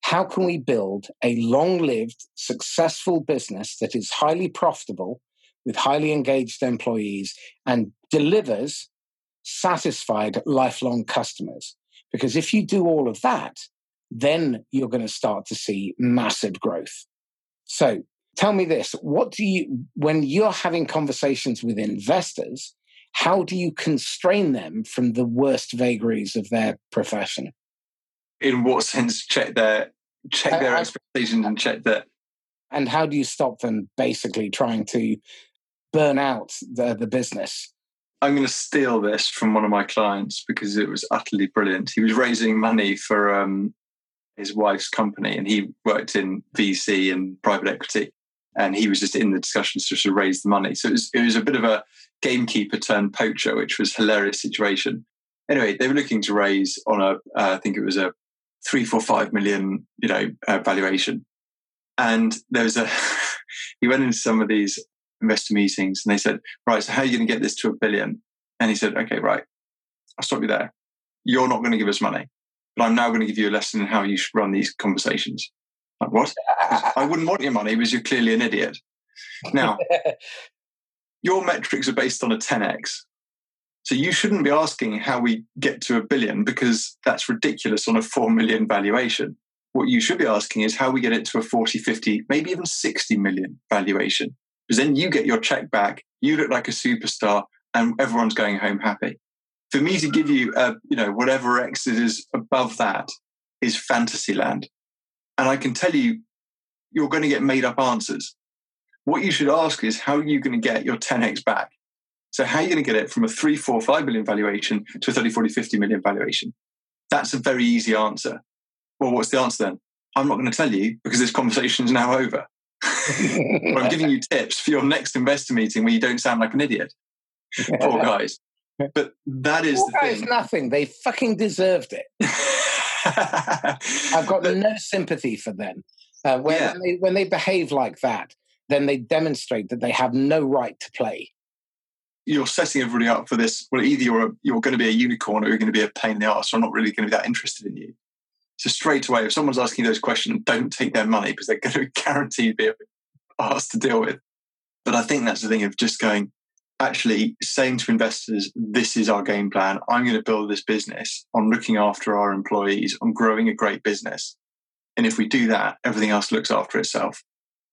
how can we build a long-lived successful business that is highly profitable with highly engaged employees and delivers satisfied lifelong customers because if you do all of that then you're going to start to see massive growth so tell me this what do you, when you're having conversations with investors, how do you constrain them from the worst vagaries of their profession? In what sense? Check their check their uh, expectations and check that. And how do you stop them basically trying to burn out the, the business? I'm going to steal this from one of my clients because it was utterly brilliant. He was raising money for um, his wife's company, and he worked in VC and private equity, and he was just in the discussions to raise the money. So it was, it was a bit of a gamekeeper turned poacher, which was hilarious situation. Anyway, they were looking to raise on a, uh, I think it was a three, four, five million, you know, uh, valuation, and there was a. he went into some of these investor meetings, and they said, "Right, so how are you going to get this to a billion? And he said, "Okay, right, I'll stop you there. You're not going to give us money, but I'm now going to give you a lesson in how you should run these conversations." Like, what? I wouldn't want your money because you're clearly an idiot. Now, your metrics are based on a 10x. So you shouldn't be asking how we get to a billion because that's ridiculous on a 4 million valuation. What you should be asking is how we get it to a 40, 50, maybe even 60 million valuation. Because then you get your check back, you look like a superstar, and everyone's going home happy. For me to give you, a, you know, whatever X is above that is fantasy land. And I can tell you, you're going to get made up answers. What you should ask is how are you going to get your 10x back? So, how are you going to get it from a 3, 4, 5 million valuation to a 30, 40, 50 million valuation? That's a very easy answer. Well, what's the answer then? I'm not going to tell you because this conversation is now over. I'm giving you tips for your next investor meeting where you don't sound like an idiot. Poor guys. But that is Poor the guys, thing. nothing. They fucking deserved it. I've got no sympathy for them. Uh, when, Yeah. when, they, when they behave like that, then they demonstrate that they have no right to play. you're setting everybody up for this. Well, either you're a, you're going to be a unicorn or you're going to be a pain in the ass. Or I'm not really going to be that interested in you. So straight away, if someone's asking those questions, don't take their money because they're going to guarantee be asked to deal with. But I think that's the thing of just going, actually saying to investors, this is our game plan. I'm going to build this business on looking after our employees, on growing a great business. And if we do that, everything else looks after itself.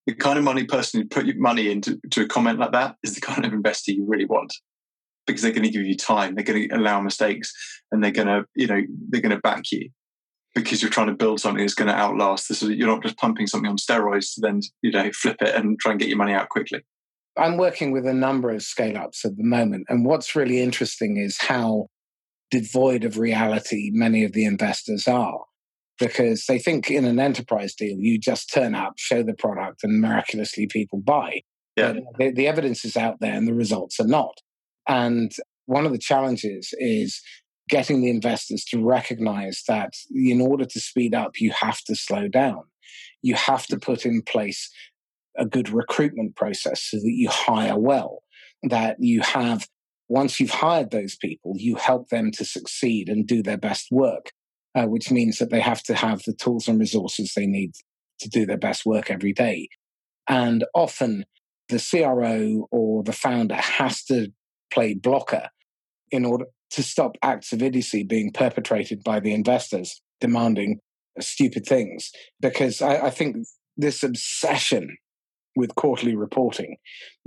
The kind of money person who put money into to a comment like that is the kind of investor you really want because they're going to give you time. They're going to allow mistakes and they're going to, you know, they're going to back you because you're trying to build something that's going to outlast this. You're not just pumping something on steroids to then, you know, flip it and try and get your money out quickly. I'm working with a number of scale ups at the moment. And what's really interesting is how devoid of reality many of the investors are. Because they think in an enterprise deal, you just turn up, show the product, and miraculously people buy. Yeah. But the, the evidence is out there and the results are not. And one of the challenges is getting the investors to recognize that in order to speed up, you have to slow down. You have to put in place a good recruitment process so that you hire well, that you have, once you've hired those people, you help them to succeed and do their best work, uh, which means that they have to have the tools and resources they need to do their best work every day. And often the CRO or the founder has to play blocker in order to stop acts of idiocy being perpetrated by the investors demanding stupid things. Because I, I think this obsession with quarterly reporting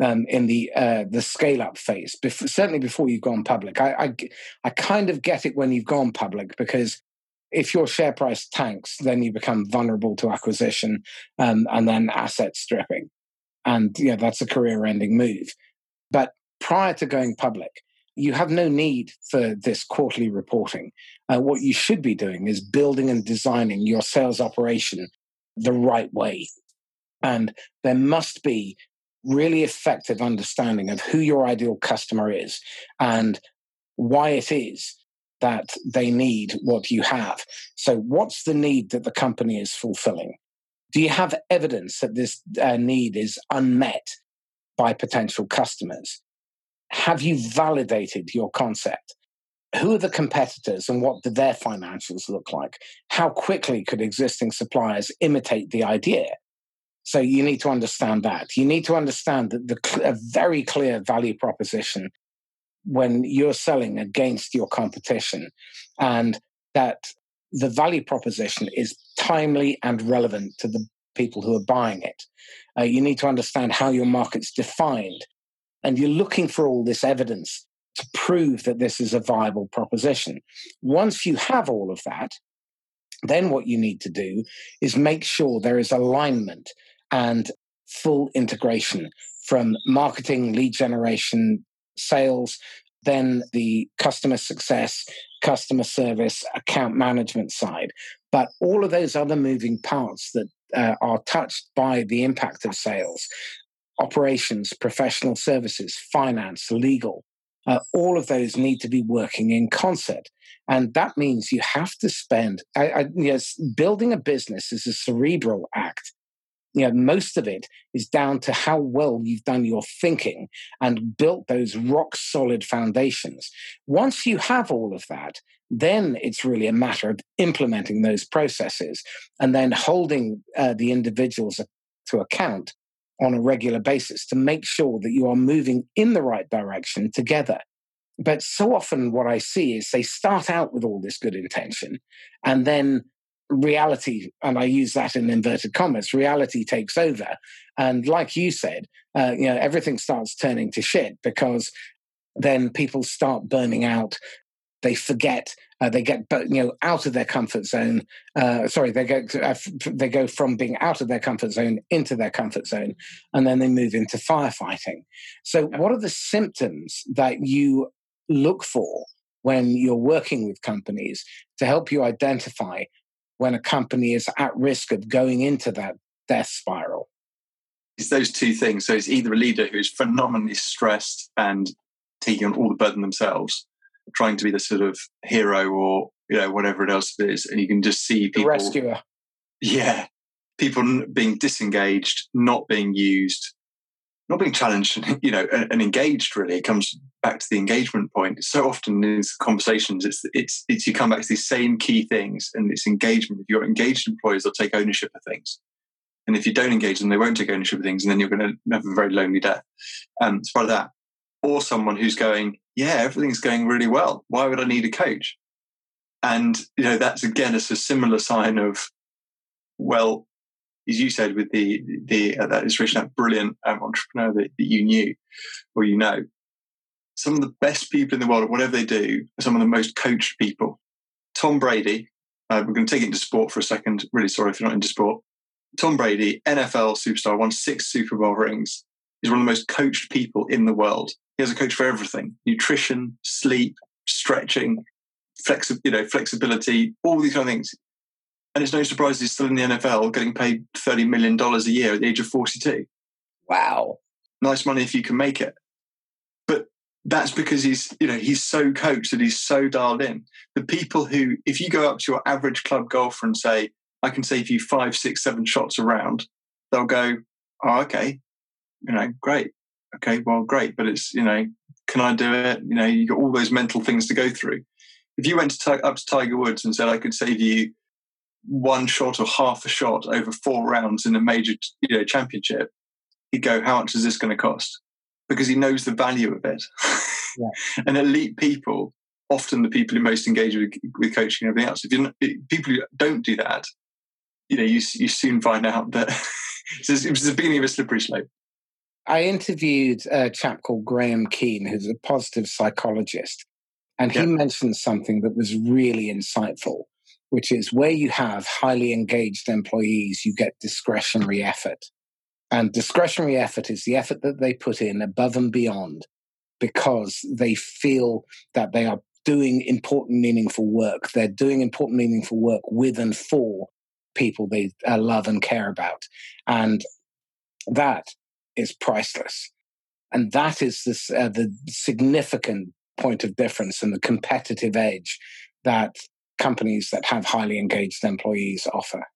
um, in the uh, the scale up phase, certainly before you've gone public. I, I I kind of get it when you've gone public because if your share price tanks, then you become vulnerable to acquisition um, and then asset stripping, and yeah, that's a career-ending move. But prior to going public, you have no need for this quarterly reporting. Uh, what you should be doing is building and designing your sales operation the right way. And there must be really effective understanding of who your ideal customer is and why it is that they need what you have. So, what's the need that the company is fulfilling? Do you have evidence that this uh, need is unmet by potential customers? Have you validated your concept? Who are the competitors and what do their financials look like? How quickly could existing suppliers imitate the idea? So you need to understand that. You need to understand that the a very clear value proposition when you're selling against your competition, and that the value proposition is timely and relevant to the people who are buying it. Uh, you need to understand how your market's defined, and you're looking for all this evidence to prove that this is a viable proposition. Once you have all of that, then what you need to do is make sure there is alignment and full integration from marketing, lead generation, sales, then the customer success, customer service, account management side. But all of those other moving parts that uh, are touched by the impact of sales, operations, professional services, finance, legal, uh, all of those need to be working in concert. And that means you have to spend, I, I, yes, building a business is a cerebral act you know, most of it is down to how well you've done your thinking and built those rock solid foundations. Once you have all of that, then it's really a matter of implementing those processes and then holding uh, the individuals to account on a regular basis to make sure that you are moving in the right direction together. But so often, what I see is they start out with all this good intention and then reality, and I use that in inverted commas, reality takes over. And like you said, uh, you know, everything starts turning to shit because then people start burning out. They forget. Uh, they get, you know, out of their comfort zone. Uh, sorry, they go. Uh, they go from being out of their comfort zone into their comfort zone, and then they move into firefighting. So, what are the symptoms that you look for when you're working with companies to help you identify when a company is at risk of going into that death spiral? It's those two things. So it's either a leader who's phenomenally stressed and taking on all the burden themselves, trying to be the sort of hero or you know whatever it else it is, and you can just see people the rescuer. Yeah, people being disengaged, not being used, not being challenged, you know, and, and, engaged. Really, it comes back to the engagement point. So often in these conversations, it's it's it's you come back to these same key things, and it's engagement. If you're engaged employees, they'll take ownership of things, and if you don't engage them, they won't take ownership of things, and then you're going to have a very lonely death. Um, as part of that, or someone who's going, yeah, everything's going really well. Why would I need a coach? And you know, that's again, it's a similar sign of, well, as you said, with the the uh, that inspiration, that brilliant um, entrepreneur that, that, you knew or you know, some of the best people in the world, whatever they do, are some of the most coached people. Tom Brady, uh, we're going to take it into sport for a second. Really sorry if you're not into sport. Tom Brady, NFL superstar, won six Super Bowl rings. He's one of the most coached people in the world. He has a coach for everything: nutrition, sleep, stretching, flexi- you know, flexibility, all these kind of things. And it's no surprise he's still in the NFL getting paid $30 million a year at the age of 42. Wow. Nice money if you can make it. But that's because he's, you know, he's so coached that he's so dialed in. The people who, if you go up to your average club golfer and say, I can save you five, six, seven shots around, they'll go, oh, okay, you know, great. Okay, well, great. But it's, you know, can I do it? You know, you got all those mental things to go through. If you went to, up to Tiger Woods and said, I could save you one shot or half a shot over four rounds in a major you know, championship, he'd go, How much is this going to cost? Because he knows the value of it. Yeah. and elite people, often the people who most engage with, with coaching and everything else, if you people who don't do that, you know, you, you soon find out that it was the beginning of a slippery slope. I interviewed a chap called Graham Keane, who's a positive psychologist, and he mentioned something that was really insightful which is where you have highly engaged employees, you get discretionary effort. And discretionary effort is the effort that they put in above and beyond because they feel that they are doing important, meaningful work. They're doing important, meaningful work with and for people they uh, love and care about. And that is priceless. And that is this, uh, the significant point of difference and the competitive edge that companies that have highly engaged employees offer.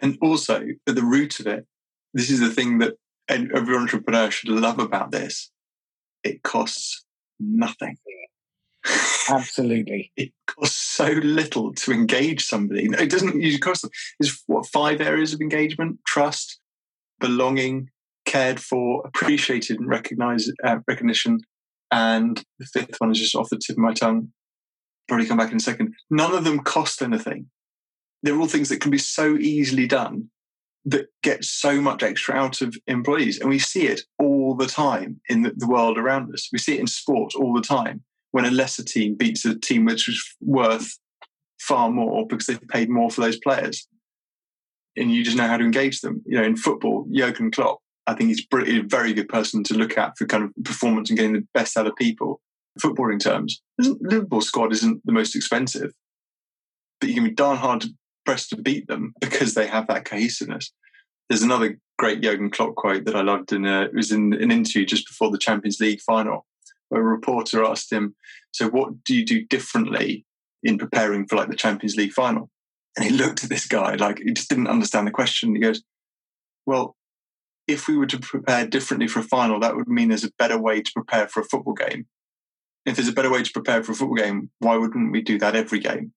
And also, at the root of it, this is the thing that every entrepreneur should love about this it costs nothing. Absolutely. it costs so little to engage somebody. It doesn't usually cost them. There's what five areas of engagement trust, belonging, cared for, appreciated and recognized, uh, recognition. And the fifth one is just off the tip of my tongue probably come back in a second. None of them cost anything. They're all things that can be so easily done that get so much extra out of employees. And we see it all the time in the, the world around us. We see it in sport all the time when a lesser team beats a team which was worth far more because they've paid more for those players. And you just know how to engage them. You know, in football, Jurgen Klopp, I think he's a very good person to look at for kind of performance and getting the best out of people footballing terms, isn't Liverpool squad isn't the most expensive, but you can be darn hard pressed to beat them because they have that cohesiveness. There's another great Jurgen Klopp quote that I loved, and uh, it was in an interview just before the Champions League final, where a reporter asked him, "So what do you do differently in preparing for like the Champions League final?" And he looked at this guy like he just didn't understand the question. He goes, "Well, if we were to prepare differently for a final, that would mean there's a better way to prepare for a football game. If there's a better way to prepare for a football game, why wouldn't we do that every game?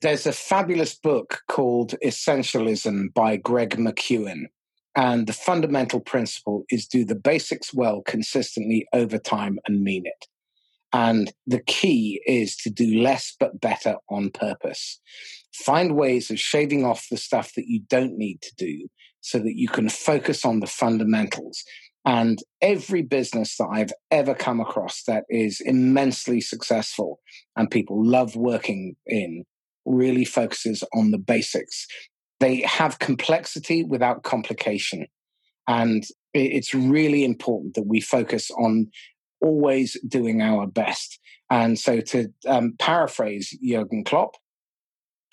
There's a fabulous book called Essentialism by Greg McKeown. And the fundamental principle is do the basics well consistently over time and mean it. And the key is to do less but better on purpose. Find ways of shaving off the stuff that you don't need to do so that you can focus on the fundamentals. And every business that I've ever come across that is immensely successful and people love working in really focuses on the basics. They have complexity without complication. And it's really important that we focus on always doing our best. And so, to um, paraphrase Jurgen Klopp,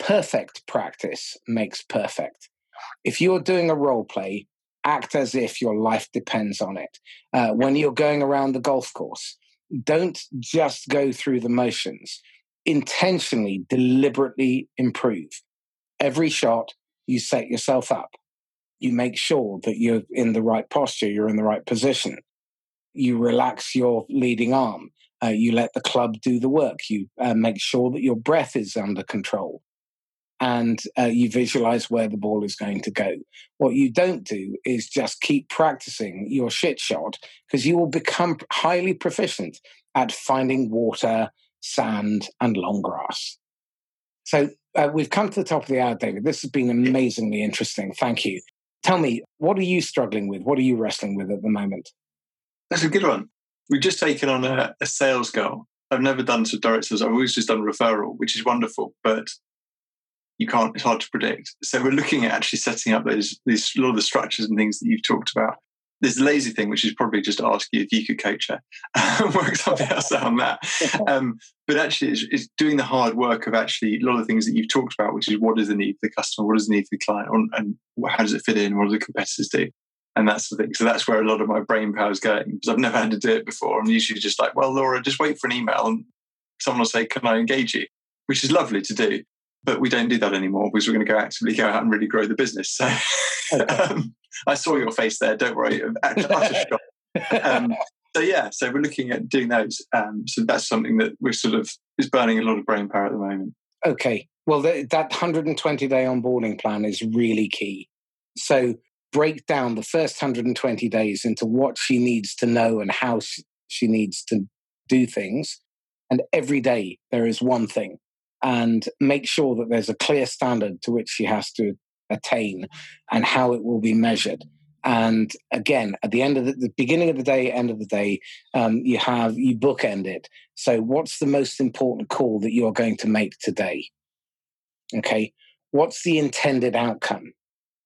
perfect practice makes perfect if you're doing a role play, act as if your life depends on it. Uh, when you're going around the golf course, don't just go through the motions. Intentionally, deliberately improve. Every shot, you set yourself up. You make sure that you're in the right posture, you're in the right position. You relax your leading arm. Uh, you let the club do the work. You uh, make sure that your breath is under control and uh, you visualize where the ball is going to go. What you don't do is just keep practicing your shit shot because you will become highly proficient at finding water, sand, and long grass. So uh, we've come to the top of the hour, David. This has been amazingly interesting. Thank you. Tell me, what are you struggling with? What are you wrestling with at the moment? That's a good one. We've just taken on a, a sales goal. I've never done to direct sales. I've always just done referral, which is wonderful. But you can't, it's hard to predict. So we're looking at actually setting up those, these, a lot of the structures and things that you've talked about. There's the lazy thing, which is probably just ask you if you could coach her, and work something else out on that. Um, but actually, it's, it's, doing the hard work of actually a lot of the things that you've talked about, which is what is the need for the customer, what is the need for the client, and how does it fit in, what do the competitors do? And that's the thing. So that's where a lot of my brain power is going because I've never had to do it before. I'm usually just like, well, Laura, just wait for an email and someone will say, can I engage you? Which is lovely to do but we don't do that anymore because we're going to go actively go out and really grow the business. So okay. um, I saw your face there. Don't worry, um, so yeah, so we're looking at doing those. Um, so that's something that we're sort of is burning a lot of brain power at the moment. Okay, well that 120 day onboarding plan is really key. So break down the first 120 days into what she needs to know and how she needs to do things. And every day there is one thing and make sure that there's a clear standard to which she has to attain and how it will be measured. And again, at the end of the, the beginning of the day, end of the day, um, you have you bookend it. So, what's the most important call that you are going to make today? Okay, what's the intended outcome?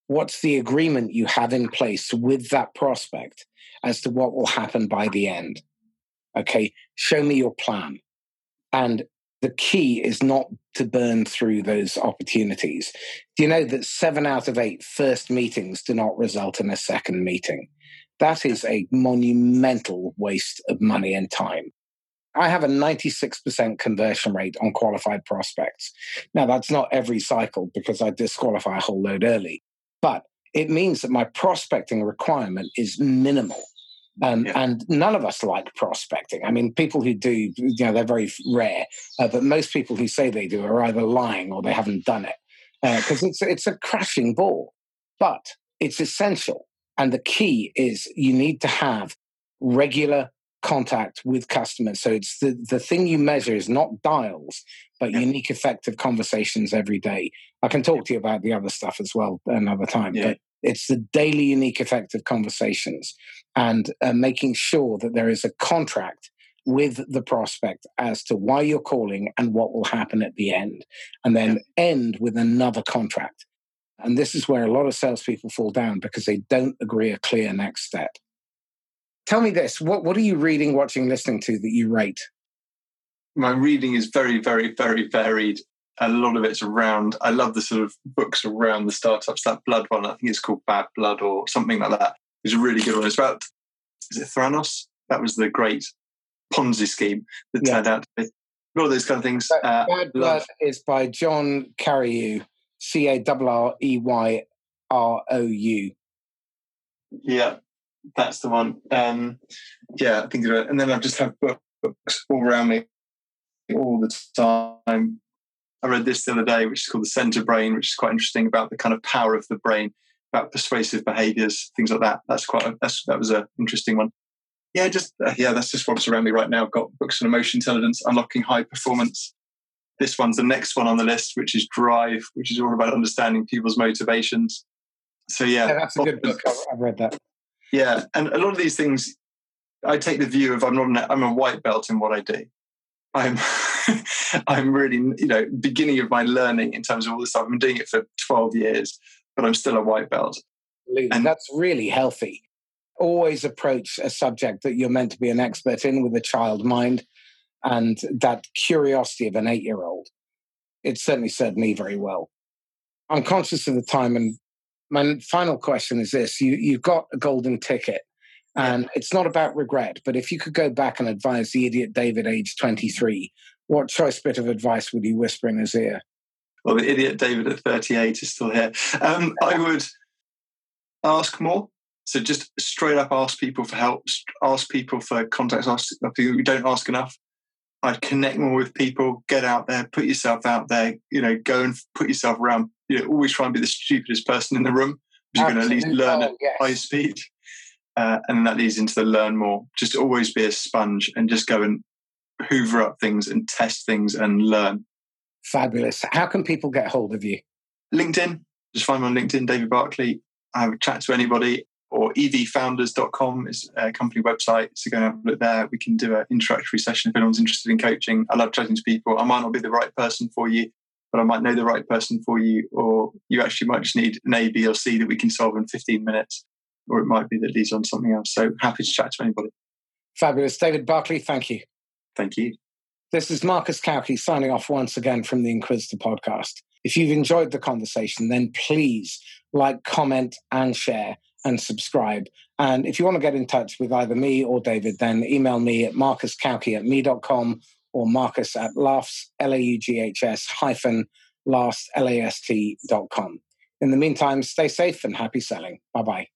What's the agreement you have in place with that prospect as to what will happen by the end? Okay, show me your plan. And the key is not to burn through those opportunities. Do you know that seven out of eight first meetings do not result in a second meeting? That is a monumental waste of money and time. I have a 96% conversion rate on qualified prospects. Now, that's not every cycle because I disqualify a whole load early, but it means that my prospecting requirement is minimal. Um, yeah. And none of us like prospecting. I mean, people who do, you know, they're very rare. Uh, but most people who say they do are either lying or they haven't done it because uh, it's it's a crashing ball. But it's essential, and the key is you need to have regular contact with customers. So it's the the thing you measure is not dials, but yeah. unique, effective conversations every day. I can talk to you about the other stuff as well another time. Yeah. But it's the daily unique effect of conversations and uh, making sure that there is a contract with the prospect as to why you're calling and what will happen at the end, and then end with another contract. And this is where a lot of salespeople fall down because they don't agree a clear next step. Tell me this what, what are you reading, watching, listening to that you rate? my reading is very, very, very varied. A lot of it's around. I love the sort of books around the startups. That Blood one, I think it's called Bad Blood or something like that. It's a really good one. It's about is it Theranos? That was the great Ponzi scheme that yeah. turned out to be. All of those kind of things. Uh, Bad Blood is by John Carreyrou, C A R R E Y R O U. Yeah, that's the one. Um, yeah, I think of it. And then I just have books all around me all the time. I read this the other day, which is called The Center Brain, which is quite interesting about the kind of power of the brain, about persuasive behaviors, things like that. That's quite a, that's, that was an interesting one. Yeah, just uh, yeah, that's just what's around me right now. I've got books on emotion intelligence, unlocking high performance. This one's the next one on the list, which is Drive, which is all about understanding people's motivations. So yeah, yeah that's a good book. I've read that. Yeah, and a lot of these things, I take the view of I'm not I'm a white belt in what I do. I'm I'm really you know beginning of my learning in terms of all this stuff. I've been doing it for 12 years, but I'm still a white belt. And that's really healthy. Always approach a subject that you're meant to be an expert in with a child mind and that curiosity of an eight year old. It certainly served me very well. I'm conscious of the time and my final question is this you, you've got a golden ticket and it's not about regret but if you could go back and advise the idiot david age 23 what choice bit of advice would you whisper in his ear well the idiot david at 38 is still here um, i would ask more so just straight up ask people for help ask people for contacts ask people you don't ask enough I'd connect more with people, get out there, put yourself out there, you know, go and put yourself around you know, always try and be the stupidest person in the room. You're going to at least learn at yes. high speed. Uh, and that leads into the learn more. Just always be a sponge and just go and hoover up things and test things and learn. Fabulous. How can people get hold of you? LinkedIn. Just find me on LinkedIn, David Barclay. I have a chat to anybody or evfounders.com is a company website. So go and have a look there. We can do an introductory session if anyone's interested in coaching. I love chatting to people. I might not be the right person for you, but I might know the right person for you, or you actually might just need an A, B, or C that we can solve in 15 minutes, or it might be that leads on something else. So happy to chat to anybody. Fabulous. David Barclay, thank you. Thank you. This is Marcus Cauchi signing off once again from the Inquisitor podcast. If you've enjoyed the conversation, then please like, comment, and share and subscribe. And if you want to get in touch with either me or David, then email me at marcuscauchi at me.com or Marcus at laughs, L-A-U-G-H-S hyphen last, L-A-S-T dot com. In the meantime, stay safe and happy selling. Bye-bye.